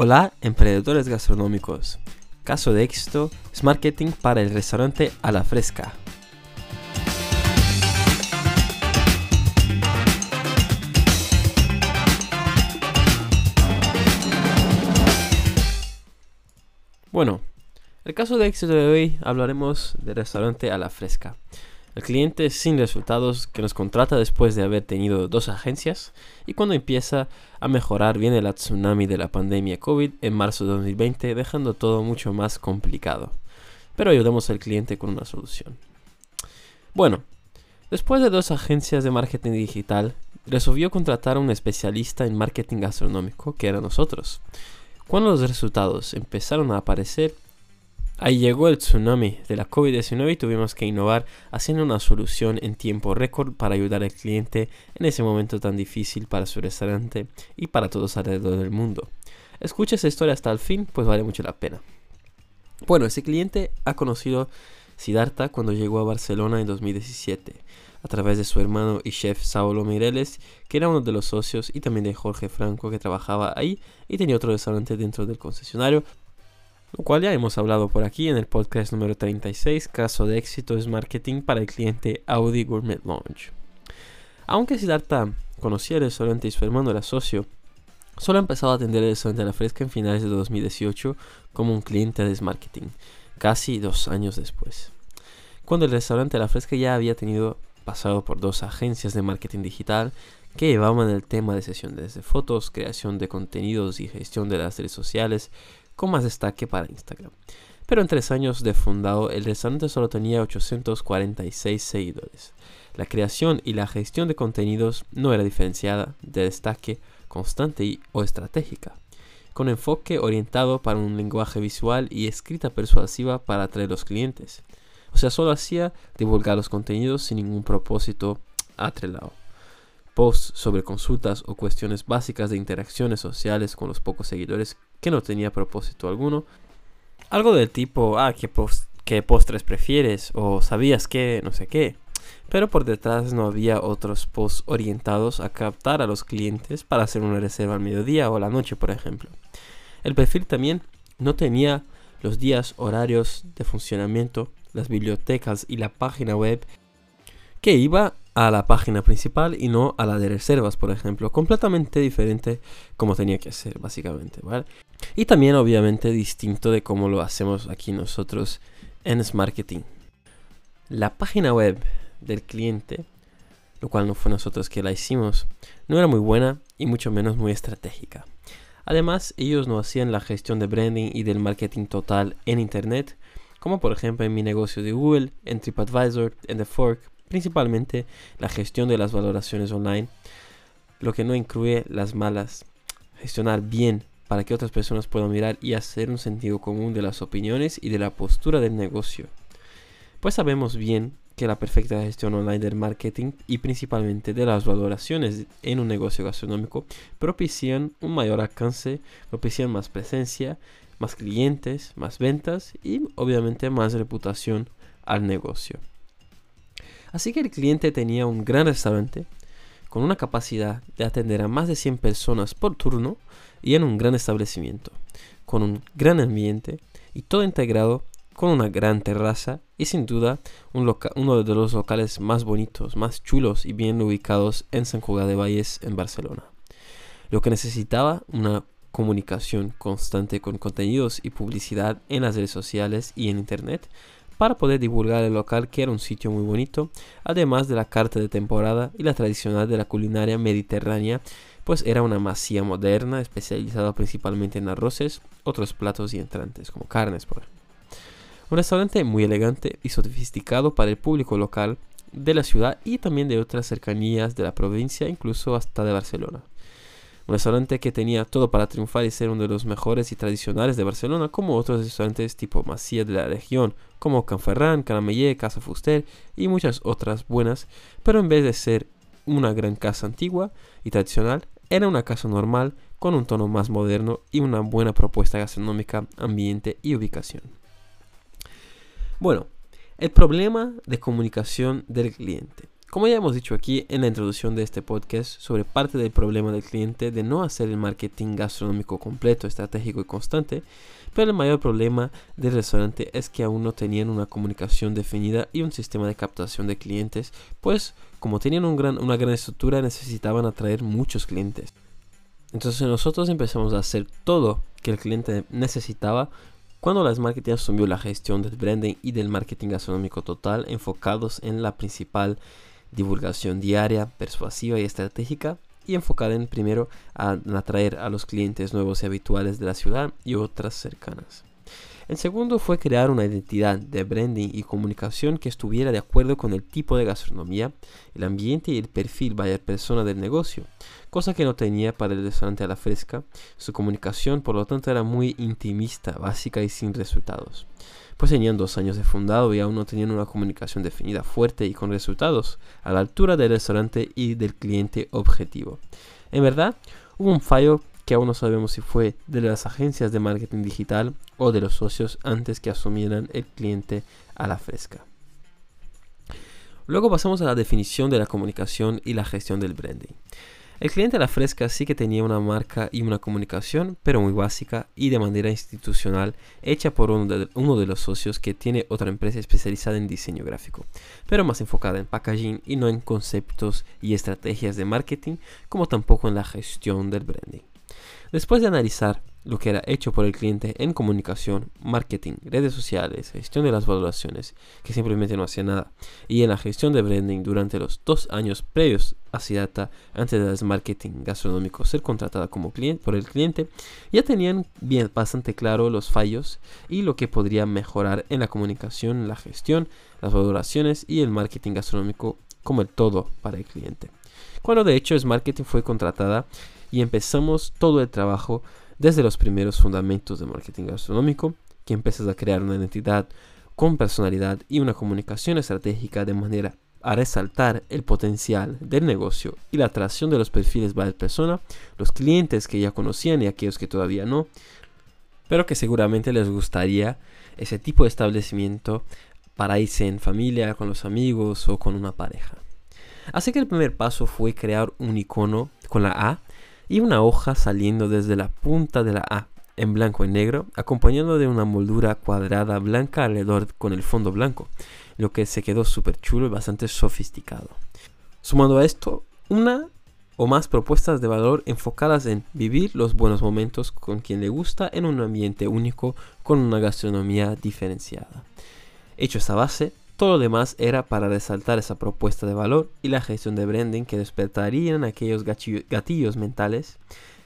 Hola, emprendedores gastronómicos. Caso de éxito es marketing para el restaurante a la fresca. Bueno, el caso de éxito de hoy hablaremos del restaurante a la fresca. El cliente sin resultados que nos contrata después de haber tenido dos agencias y cuando empieza a mejorar viene la tsunami de la pandemia COVID en marzo de 2020 dejando todo mucho más complicado. Pero ayudamos al cliente con una solución. Bueno, después de dos agencias de marketing digital, resolvió contratar a un especialista en marketing gastronómico que era nosotros. Cuando los resultados empezaron a aparecer, Ahí llegó el tsunami de la COVID-19 y tuvimos que innovar haciendo una solución en tiempo récord para ayudar al cliente en ese momento tan difícil para su restaurante y para todos alrededor del mundo. Escucha esa historia hasta el fin, pues vale mucho la pena. Bueno, ese cliente ha conocido Siddhartha cuando llegó a Barcelona en 2017, a través de su hermano y chef Saulo Mireles, que era uno de los socios, y también de Jorge Franco, que trabajaba ahí y tenía otro restaurante dentro del concesionario, lo cual ya hemos hablado por aquí en el podcast número 36, caso de éxito es marketing para el cliente Audi Gourmet Lounge. Aunque Siddhartha conocía el restaurante y su hermano era socio, solo ha empezado a atender el restaurante la fresca en finales de 2018 como un cliente de marketing, casi dos años después. Cuando el restaurante la fresca ya había tenido pasado por dos agencias de marketing digital que llevaban el tema de sesión de fotos, creación de contenidos y gestión de las redes sociales, con más destaque para Instagram. Pero en tres años de fundado, el restaurante solo tenía 846 seguidores. La creación y la gestión de contenidos no era diferenciada, de destaque constante y, o estratégica, con enfoque orientado para un lenguaje visual y escrita persuasiva para atraer los clientes. O sea, solo hacía divulgar los contenidos sin ningún propósito atrelado. Posts sobre consultas o cuestiones básicas de interacciones sociales con los pocos seguidores que no tenía propósito alguno. Algo del tipo, ah, ¿qué, qué postres prefieres? O sabías que, no sé qué. Pero por detrás no había otros posts orientados a captar a los clientes para hacer una reserva al mediodía o a la noche, por ejemplo. El perfil también no tenía los días, horarios de funcionamiento, las bibliotecas y la página web que iba a la página principal y no a la de reservas, por ejemplo. Completamente diferente como tenía que ser, básicamente, ¿vale? Y también obviamente distinto de cómo lo hacemos aquí nosotros en Marketing. La página web del cliente, lo cual no fue nosotros que la hicimos, no era muy buena y mucho menos muy estratégica. Además, ellos no hacían la gestión de branding y del marketing total en Internet, como por ejemplo en mi negocio de Google, en TripAdvisor, en The Fork, principalmente la gestión de las valoraciones online, lo que no incluye las malas. Gestionar bien para que otras personas puedan mirar y hacer un sentido común de las opiniones y de la postura del negocio. Pues sabemos bien que la perfecta gestión online del marketing y principalmente de las valoraciones en un negocio gastronómico propician un mayor alcance, propician más presencia, más clientes, más ventas y obviamente más reputación al negocio. Así que el cliente tenía un gran restaurante con una capacidad de atender a más de 100 personas por turno y en un gran establecimiento, con un gran ambiente y todo integrado con una gran terraza y sin duda uno de los locales más bonitos, más chulos y bien ubicados en San Cugat de Valles en Barcelona. Lo que necesitaba una comunicación constante con contenidos y publicidad en las redes sociales y en internet para poder divulgar el local que era un sitio muy bonito, además de la carta de temporada y la tradicional de la culinaria mediterránea pues era una masía moderna especializada principalmente en arroces, otros platos y entrantes, como carnes, por ejemplo. Un restaurante muy elegante y sofisticado para el público local de la ciudad y también de otras cercanías de la provincia, incluso hasta de Barcelona. Un restaurante que tenía todo para triunfar y ser uno de los mejores y tradicionales de Barcelona, como otros restaurantes tipo Masía de la región, como Canferrán, Caramellé, Casa Fuster y muchas otras buenas, pero en vez de ser una gran casa antigua y tradicional, era una casa normal con un tono más moderno y una buena propuesta gastronómica, ambiente y ubicación. Bueno, el problema de comunicación del cliente. Como ya hemos dicho aquí en la introducción de este podcast sobre parte del problema del cliente de no hacer el marketing gastronómico completo, estratégico y constante, pero el mayor problema del restaurante es que aún no tenían una comunicación definida y un sistema de captación de clientes, pues como tenían una gran estructura necesitaban atraer muchos clientes. Entonces nosotros empezamos a hacer todo que el cliente necesitaba cuando las marketing asumió la gestión del branding y del marketing gastronómico total enfocados en la principal divulgación diaria, persuasiva y estratégica y enfocada en primero a atraer a los clientes nuevos y habituales de la ciudad y otras cercanas. El segundo fue crear una identidad de branding y comunicación que estuviera de acuerdo con el tipo de gastronomía, el ambiente y el perfil vaya persona del negocio, cosa que no tenía para el restaurante a la fresca. Su comunicación, por lo tanto, era muy intimista, básica y sin resultados. Pues tenían dos años de fundado y aún no tenían una comunicación definida, fuerte y con resultados, a la altura del restaurante y del cliente objetivo. En verdad, hubo un fallo que aún no sabemos si fue de las agencias de marketing digital o de los socios antes que asumieran el cliente a la fresca. Luego pasamos a la definición de la comunicación y la gestión del branding. El cliente a la fresca sí que tenía una marca y una comunicación, pero muy básica y de manera institucional, hecha por uno de, uno de, los socios que tiene otra empresa especializada en diseño gráfico, pero más enfocada en packaging y no en conceptos y estrategias de marketing, como tampoco en la gestión del branding. Después de analizar lo que era hecho por el cliente en comunicación, marketing, redes sociales, gestión de las valoraciones, que simplemente no hacía nada, y en la gestión de branding durante los dos años previos a Sidata, antes de las marketing gastronómico ser contratada como cliente por el cliente, ya tenían bien bastante claro los fallos y lo que podría mejorar en la comunicación, la gestión, las valoraciones y el marketing gastronómico como el todo para el cliente. Cuando de hecho es marketing fue contratada y empezamos todo el trabajo desde los primeros fundamentos de marketing gastronómico, que empiezas a crear una identidad con personalidad y una comunicación estratégica de manera a resaltar el potencial del negocio y la atracción de los perfiles para persona, los clientes que ya conocían y aquellos que todavía no, pero que seguramente les gustaría ese tipo de establecimiento para irse en familia, con los amigos o con una pareja. Así que el primer paso fue crear un icono con la A y una hoja saliendo desde la punta de la A en blanco y negro, acompañado de una moldura cuadrada blanca alrededor con el fondo blanco, lo que se quedó súper chulo y bastante sofisticado. Sumando a esto, una o más propuestas de valor enfocadas en vivir los buenos momentos con quien le gusta en un ambiente único con una gastronomía diferenciada. Hecho esta base, todo lo demás era para resaltar esa propuesta de valor y la gestión de branding que despertarían aquellos gatillos mentales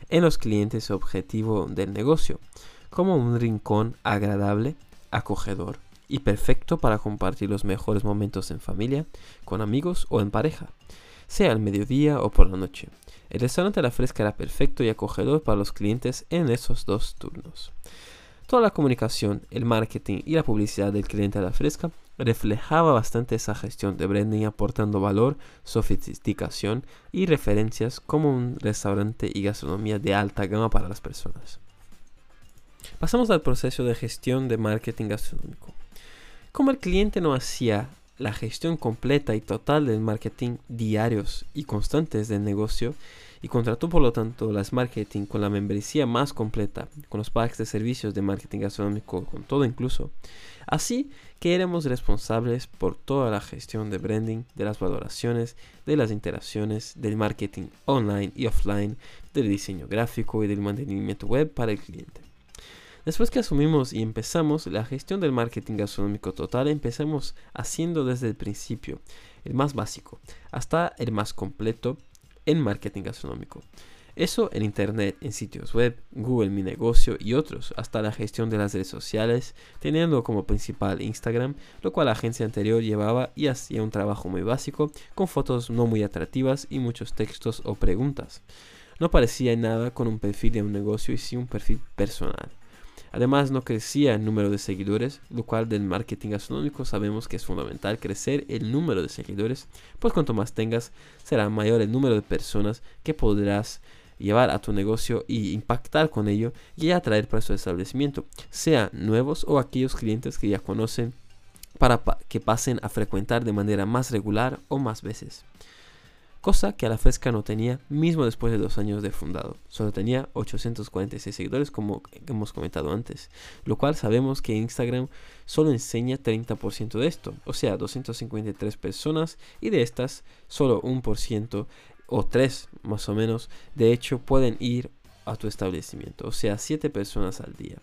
en los clientes objetivo del negocio, como un rincón agradable, acogedor y perfecto para compartir los mejores momentos en familia, con amigos o en pareja, sea al mediodía o por la noche. El restaurante la fresca era perfecto y acogedor para los clientes en esos dos turnos. Toda la comunicación, el marketing y la publicidad del cliente a la fresca reflejaba bastante esa gestión de branding aportando valor, sofisticación y referencias como un restaurante y gastronomía de alta gama para las personas. Pasamos al proceso de gestión de marketing gastronómico. Como el cliente no hacía la gestión completa y total del marketing diarios y constantes del negocio, y contrató por lo tanto las marketing con la membresía más completa, con los packs de servicios de marketing gastronómico, con todo incluso. Así que éramos responsables por toda la gestión de branding, de las valoraciones, de las interacciones, del marketing online y offline, del diseño gráfico y del mantenimiento web para el cliente. Después que asumimos y empezamos la gestión del marketing gastronómico total, empezamos haciendo desde el principio, el más básico, hasta el más completo en marketing gastronómico. Eso en Internet, en sitios web, Google Mi Negocio y otros, hasta la gestión de las redes sociales, teniendo como principal Instagram, lo cual la agencia anterior llevaba y hacía un trabajo muy básico, con fotos no muy atractivas y muchos textos o preguntas. No parecía nada con un perfil de un negocio y sí un perfil personal. Además, no crecía el número de seguidores, lo cual del marketing gastronómico sabemos que es fundamental crecer el número de seguidores, pues cuanto más tengas, será mayor el número de personas que podrás llevar a tu negocio y impactar con ello y atraer para su establecimiento, sea nuevos o aquellos clientes que ya conocen para que pasen a frecuentar de manera más regular o más veces. Cosa que a la fresca no tenía mismo después de dos años de fundado. Solo tenía 846 seguidores como hemos comentado antes. Lo cual sabemos que Instagram solo enseña 30% de esto. O sea, 253 personas y de estas solo un por ciento o tres más o menos de hecho pueden ir a tu establecimiento. O sea, 7 personas al día.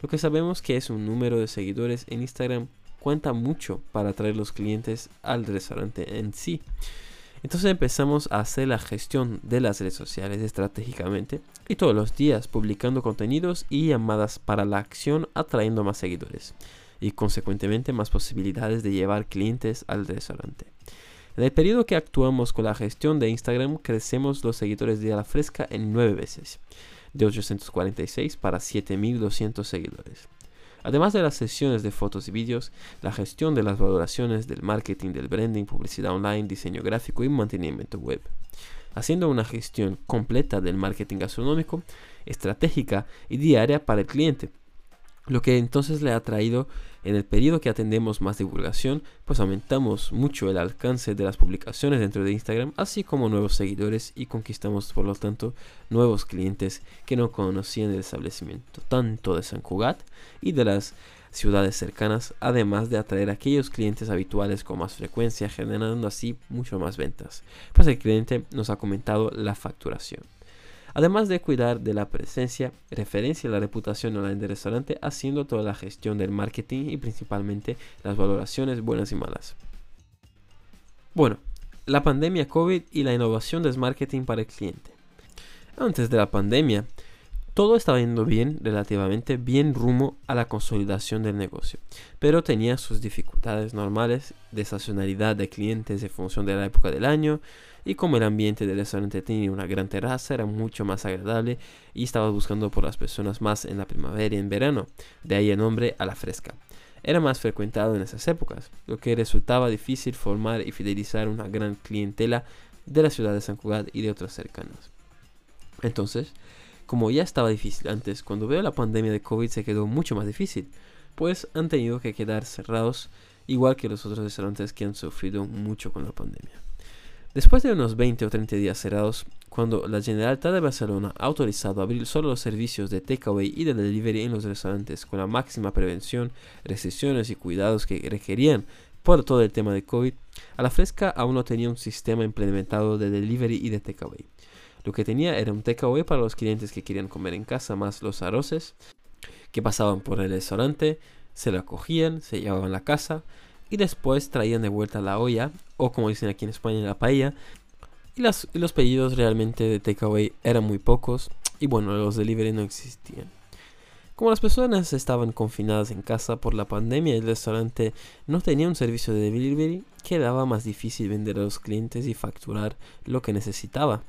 Lo que sabemos que es un número de seguidores en Instagram cuenta mucho para atraer los clientes al restaurante en sí. Entonces empezamos a hacer la gestión de las redes sociales estratégicamente y todos los días publicando contenidos y llamadas para la acción atrayendo más seguidores y consecuentemente más posibilidades de llevar clientes al restaurante. En el periodo que actuamos con la gestión de Instagram crecemos los seguidores de la fresca en 9 veces, de 846 para 7200 seguidores. Además de las sesiones de fotos y vídeos, la gestión de las valoraciones del marketing, del branding, publicidad online, diseño gráfico y mantenimiento web. Haciendo una gestión completa del marketing gastronómico, estratégica y diaria para el cliente, lo que entonces le ha traído en el periodo que atendemos más divulgación, pues aumentamos mucho el alcance de las publicaciones dentro de Instagram, así como nuevos seguidores y conquistamos por lo tanto nuevos clientes que no conocían el establecimiento, tanto de San Cugat y de las ciudades cercanas, además de atraer a aquellos clientes habituales con más frecuencia, generando así mucho más ventas. Pues el cliente nos ha comentado la facturación además de cuidar de la presencia, referencia y la reputación online del restaurante, haciendo toda la gestión del marketing y principalmente las valoraciones buenas y malas. Bueno, la pandemia COVID y la innovación del marketing para el cliente. Antes de la pandemia, todo estaba yendo bien, relativamente bien rumbo a la consolidación del negocio, pero tenía sus dificultades normales de estacionalidad de clientes en función de la época del año, y como el ambiente del restaurante tenía una gran terraza, era mucho más agradable y estaba buscando por las personas más en la primavera y en verano, de ahí el nombre a la fresca. Era más frecuentado en esas épocas, lo que resultaba difícil formar y fidelizar una gran clientela de la ciudad de San Cugat y de otras cercanas. Entonces, como ya estaba difícil antes, cuando veo la pandemia de COVID se quedó mucho más difícil, pues han tenido que quedar cerrados igual que los otros restaurantes que han sufrido mucho con la pandemia. Después de unos 20 o 30 días cerrados, cuando la Generalitat de Barcelona ha autorizado abrir solo los servicios de takeaway y de delivery en los restaurantes con la máxima prevención, restricciones y cuidados que requerían por todo el tema de COVID, a la fresca aún no tenía un sistema implementado de delivery y de takeaway. Lo que tenía era un takeaway para los clientes que querían comer en casa, más los arroces que pasaban por el restaurante, se lo cogían, se llevaban a la casa y después traían de vuelta la olla, o como dicen aquí en España, la paella. Y, los pedidos realmente de takeaway eran muy pocos, y bueno, los delivery no existían. Como las personas estaban confinadas en casa por la pandemia el restaurante no tenía un servicio de delivery, quedaba más difícil vender a los clientes y facturar lo que necesitaba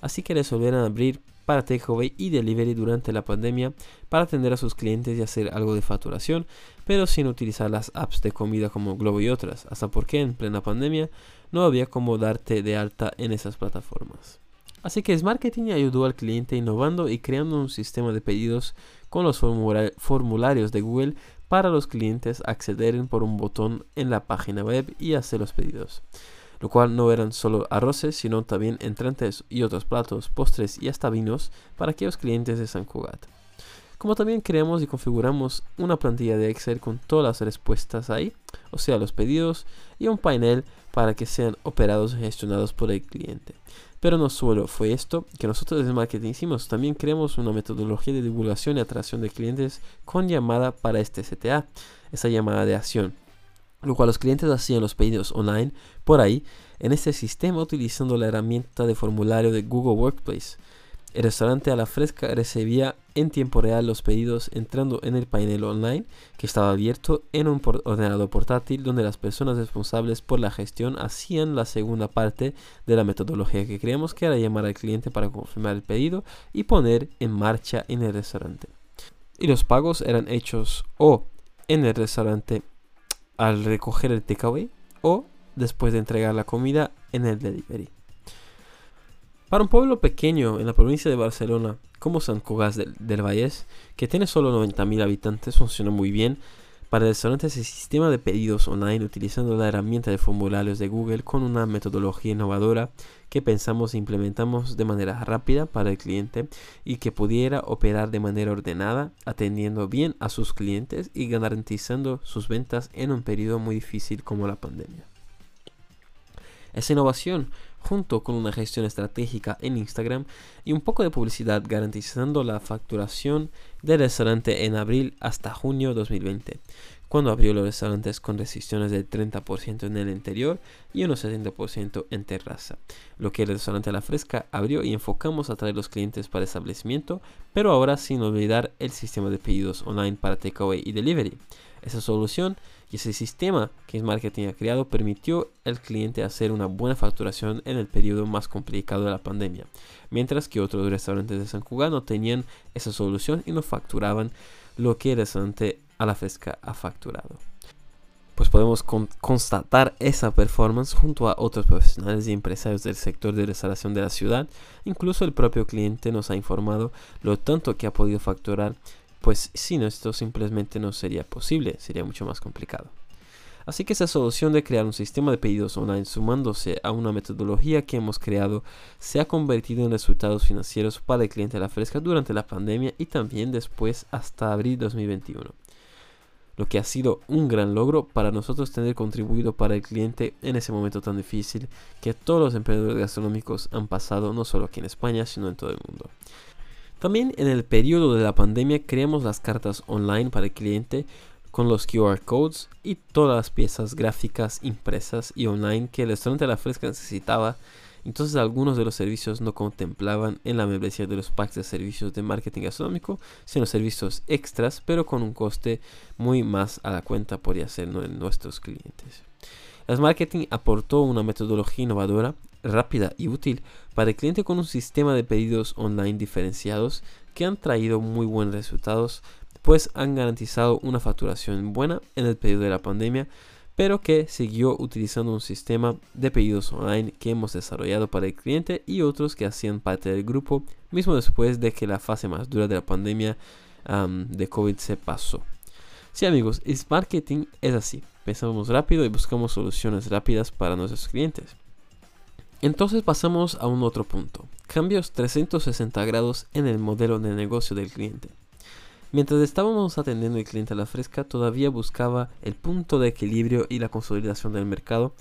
así que resolvieron abrir para takeaway y delivery durante la pandemia para atender a sus clientes y hacer algo de facturación, pero sin utilizar las apps de comida como Globo y otras, hasta porque en plena pandemia no había como darte de alta en esas plataformas. Así que Marketing ayudó al cliente innovando y creando un sistema de pedidos con los formularios de Google para los clientes acceder por un botón en la página web y hacer los pedidos lo cual no eran solo arroces, sino también entrantes y otros platos, postres y hasta vinos para aquellos clientes de San Cugat. Como también creamos y configuramos una plantilla de Excel con todas las respuestas ahí, o sea, los pedidos, y un panel para que sean operados y gestionados por el cliente. Pero no solo fue esto que nosotros desde marketing hicimos, también creamos una metodología de divulgación y atracción de clientes con llamada para este CTA, esa llamada de acción lo cual los clientes hacían los pedidos online por ahí en este sistema utilizando la herramienta de formulario de Google Workplace. El restaurante a la fresca recibía en tiempo real los pedidos entrando en el panel online que estaba abierto en un ordenador portátil donde las personas responsables por la gestión hacían la segunda parte de la metodología que creíamos que era llamar al cliente para confirmar el pedido y poner en marcha en el restaurante. Y los pagos eran hechos o en el restaurante al recoger el takeaway o después de entregar la comida en el delivery. Para un pueblo pequeño en la provincia de Barcelona, como San Cugat del, del Vallès, que tiene solo 90.000 habitantes, funciona muy bien, Para el restaurante ese sistema de pedidos online utilizando la herramienta de formularios de Google con una metodología innovadora que pensamos e implementamos de manera rápida para el cliente y que pudiera operar de manera ordenada, atendiendo bien a sus clientes y garantizando sus ventas en un periodo muy difícil como la pandemia. Esa innovación, junto con una gestión estratégica en Instagram y un poco de publicidad garantizando la facturación del restaurante en abril hasta junio 2020, cuando abrió los restaurantes con restricciones del 30% en el interior y unos 70% en terraza. Lo que el restaurante a la fresca abrió y enfocamos a traer los clientes para el establecimiento, pero ahora sin olvidar el sistema de pedidos online para takeaway y delivery. Esa solución y ese sistema que Marketing ha creado permitió al cliente hacer una buena facturación en el periodo más complicado de la pandemia, mientras que otros restaurantes de San Cugat no tenían esa solución y no facturaban lo que el restaurante a la fresca ha facturado. Pues podemos constatar esa performance junto a otros profesionales y empresarios del sector de restauración de la ciudad. Incluso el propio cliente nos ha informado lo tanto que ha podido facturar, pues sin esto simplemente no sería posible, sería mucho más complicado. Así que esa solución de crear un sistema de pedidos online sumándose a una metodología que hemos creado se ha convertido en resultados financieros para el cliente de la fresca durante la pandemia y también después hasta abril 2021 lo que ha sido un gran logro para nosotros tener contribuido para el cliente en ese momento tan difícil que todos los emprendedores gastronómicos han pasado, no solo aquí en España, sino en todo el mundo. También en el periodo de la pandemia creamos las cartas online para el cliente con los QR codes y todas las piezas gráficas impresas y online que el restaurante la fresca necesitaba entonces algunos de los servicios no contemplaban en la membresía de los packs de servicios de marketing gastronómico, sino servicios extras, pero con un coste muy más a la cuenta podría ser nuestros clientes. Las Marketing aportó una metodología innovadora, rápida y útil para el cliente con un sistema de pedidos online diferenciados que han traído muy buenos resultados, pues han garantizado una facturación buena en el periodo de la pandemia pero que siguió utilizando un sistema de pedidos online que hemos desarrollado para el cliente y otros que hacían parte del grupo, mismo después de que la fase más dura de la pandemia de COVID se pasó. Sí amigos, el marketing es así, pensamos rápido y buscamos soluciones rápidas para nuestros clientes. Entonces pasamos a un otro punto, cambios 360 grados en el modelo de negocio del cliente. Mientras estábamos atendiendo al cliente a la fresca, todavía buscaba el punto de equilibrio y la consolidación del mercado,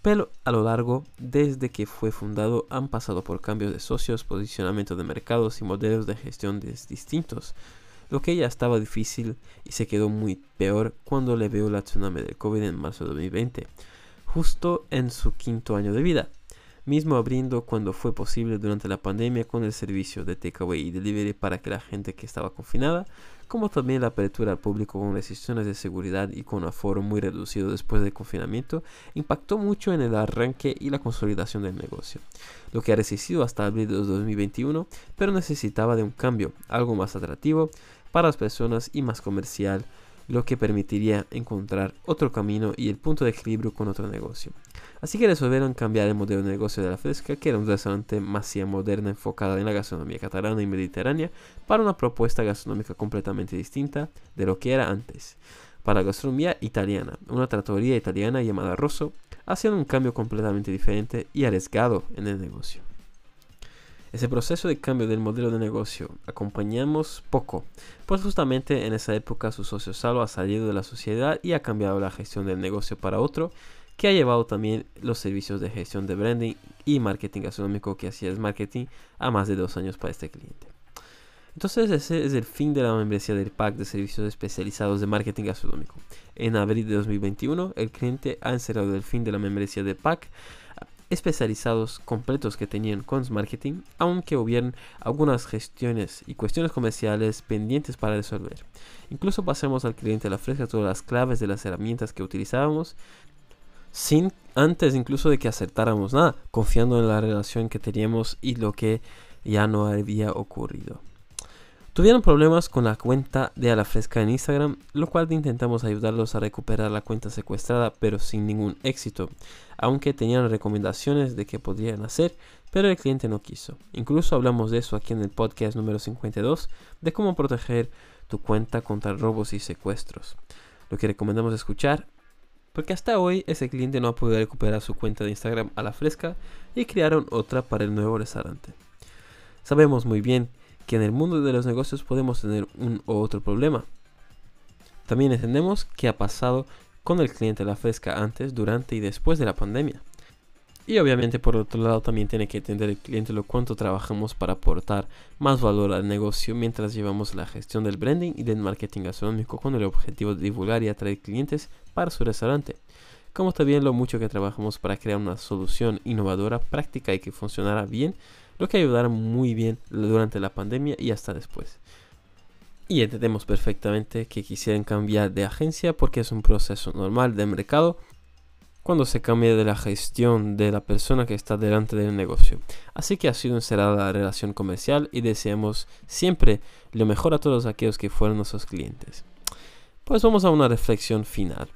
pero a lo largo, desde que fue fundado, han pasado por cambios de socios, posicionamiento de mercados y modelos de gestión distintos, lo que ya estaba difícil y se quedó muy peor cuando le veo la tsunami del COVID en marzo de 2020, justo en su quinto año de vida mismo abriendo cuando fue posible durante la pandemia con el servicio de takeaway y delivery para que la gente que estaba confinada, como también la apertura al público con restricciones de seguridad y con un aforo muy reducido después del confinamiento, impactó mucho en el arranque y la consolidación del negocio, lo que ha resistido hasta abril de 2021, pero necesitaba de un cambio, algo más atractivo para las personas y más comercial lo que permitiría encontrar otro camino y el punto de equilibrio con otro negocio. Así que resolvieron cambiar el modelo de negocio de la Fresca, que era un restaurante masía moderna enfocada en la gastronomía catalana y mediterránea, para una propuesta gastronómica completamente distinta de lo que era antes. Para la gastronomía italiana, una trattoria italiana llamada Rosso, hacían un cambio completamente diferente y arriesgado en el negocio. Ese proceso de cambio del modelo de negocio acompañamos poco, pues justamente en esa época su socio Salvo ha salido de la sociedad y ha cambiado la gestión del negocio para otro, que ha llevado también los servicios de gestión de branding y marketing gastronómico que hacía es marketing a más de dos años para este cliente. Entonces ese es el fin de la membresía del pack de servicios especializados de marketing gastronómico. En abril de 2021 el cliente ha encerrado el fin de la membresía del pack especializados completos que tenían con marketing, aunque hubieran algunas gestiones y cuestiones comerciales pendientes para resolver. Incluso pasemos al cliente la fresca todas las claves de las herramientas que utilizábamos, sin antes incluso de que acertáramos nada, confiando en la relación que teníamos y lo que ya no había ocurrido. Tuvieron problemas con la cuenta de A la Fresca en Instagram, lo cual intentamos ayudarlos a recuperar la cuenta secuestrada, pero sin ningún éxito, aunque tenían recomendaciones de qué podrían hacer, pero el cliente no quiso. Incluso hablamos de eso aquí en el podcast número 52, de cómo proteger tu cuenta contra robos y secuestros. lo que recomendamos escuchar, porque hasta hoy ese cliente no ha podido recuperar su cuenta de Instagram a la fresca y crearon otra para el nuevo restaurante. Sabemos muy bien que en el mundo de los negocios podemos tener un u otro problema. También entendemos qué ha pasado con el cliente a la fresca antes, durante y después de la pandemia. Y obviamente por otro lado también tiene que entender el cliente lo cuánto trabajamos para aportar más valor al negocio mientras llevamos la gestión del branding y del marketing gastronómico con el objetivo de divulgar y atraer clientes para su restaurante. Como también lo mucho que trabajamos para crear una solución innovadora, práctica y que funcionara bien, lo que ayudará muy bien durante la pandemia y hasta después. Y entendemos perfectamente que quisieran cambiar de agencia porque es un proceso normal de mercado cuando se cambia de la gestión de la persona que está delante del negocio. Así que ha sido encerrada la relación comercial y deseamos siempre lo mejor a todos aquellos que fueron nuestros clientes. Pues vamos a una reflexión final.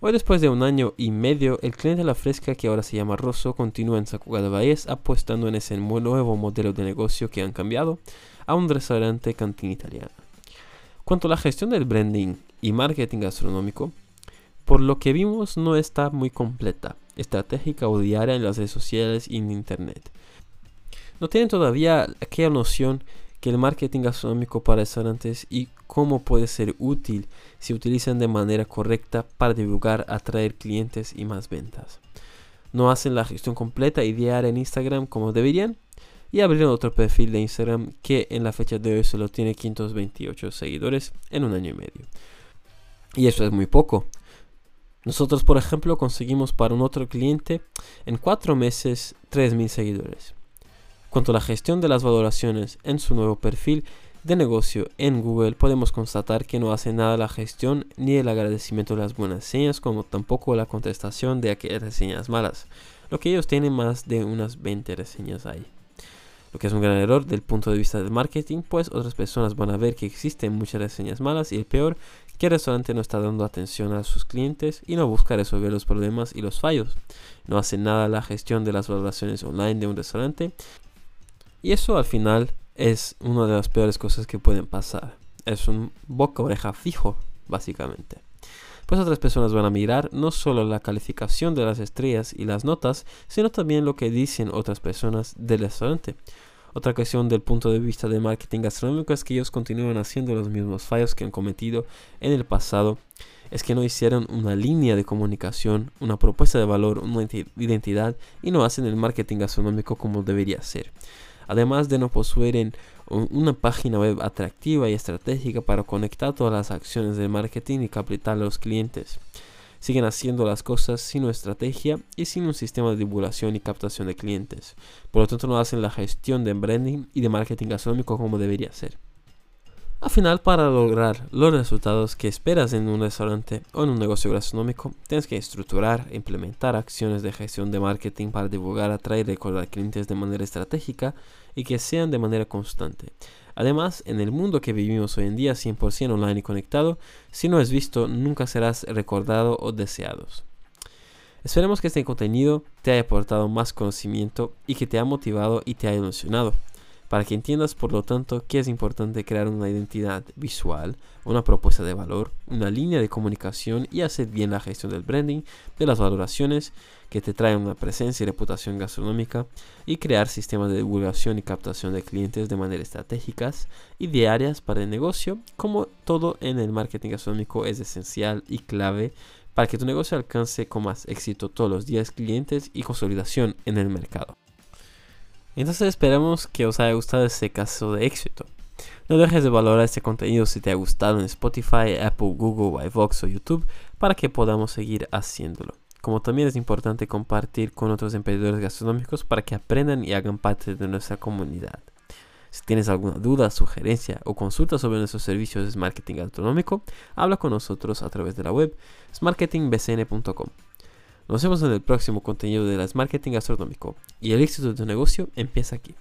Hoy después de un año y medio, el cliente de la fresca que ahora se llama Rosso continúa en Sacuga de Valles apostando en ese nuevo modelo de negocio que han cambiado a un restaurante cantina italiana. Cuanto a la gestión del branding y marketing gastronómico, por lo que vimos no está muy completa, estratégica o diaria en las redes sociales y en internet. No tienen todavía aquella noción que el marketing gastronómico para restaurantes y cómo puede ser útil si utilizan de manera correcta para divulgar, atraer clientes y más ventas. No hacen la gestión completa y diaria en Instagram como deberían y abrieron otro perfil de Instagram que en la fecha de hoy solo tiene 528 seguidores en un año y medio. Y eso es muy poco. Nosotros, por ejemplo, conseguimos para un otro cliente en cuatro meses 3.000 seguidores. Cuanto a la gestión de las valoraciones en su nuevo perfil de negocio en Google, podemos constatar que no hace nada la gestión ni el agradecimiento de las buenas señas, como tampoco la contestación de aquellas reseñas malas, lo que ellos tienen más de unas 20 reseñas ahí. Lo que es un gran error del punto de vista del marketing, pues otras personas van a ver que existen muchas reseñas malas y el peor que el restaurante no está dando atención a sus clientes y no busca resolver los problemas y los fallos. No hace nada la gestión de las valoraciones online de un restaurante. Y eso al final es una de las peores cosas que pueden pasar. Es un boca oreja fijo, básicamente. Pues otras personas van a mirar no solo la calificación de las estrellas y las notas, sino también lo que dicen otras personas del restaurante. Otra cuestión del punto de vista del marketing gastronómico es que ellos continúan haciendo los mismos fallos que han cometido en el pasado. Es que no hicieron una línea de comunicación, una propuesta de valor, una identidad y no hacen el marketing gastronómico como debería ser. Además de no poseer una página web atractiva y estratégica para conectar todas las acciones del marketing y captar a los clientes siguen haciendo las cosas sin una estrategia y sin un sistema de divulgación y captación de clientes. Por lo tanto, no hacen la gestión de branding y de marketing gastronómico como debería ser. Al final, para lograr los resultados que esperas en un restaurante o en un negocio gastronómico, tienes que estructurar e implementar acciones de gestión de marketing para divulgar, atraer y recordar clientes de manera estratégica y que sean de manera constante. Además, en el mundo que vivimos hoy en día 100% online y conectado, si no es visto, nunca serás recordado o deseado. Esperemos que este contenido te haya aportado más conocimiento y que te haya motivado y te haya emocionado para que entiendas por lo tanto que es importante crear una identidad visual, una propuesta de valor, una línea de comunicación y hacer bien la gestión del branding, de las valoraciones que te traen una presencia y reputación gastronómica y crear sistemas de divulgación y captación de clientes de manera estratégicas y diarias para el negocio, como todo en el marketing gastronómico es esencial y clave para que tu negocio alcance con más éxito todos los días clientes y consolidación en el mercado. Entonces esperamos que os haya gustado este caso de éxito. No dejes de valorar este contenido si te ha gustado en Spotify, Apple, Google, iVox o YouTube para que podamos seguir haciéndolo. Como también es importante compartir con otros emprendedores gastronómicos para que aprendan y hagan parte de nuestra comunidad. Si tienes alguna duda, sugerencia o consulta sobre nuestros servicios de marketing gastronómico, habla con nosotros a través de la web smarketingbcn.com. Nos vemos en el próximo contenido de las marketing gastronómico y el éxito de tu negocio empieza aquí.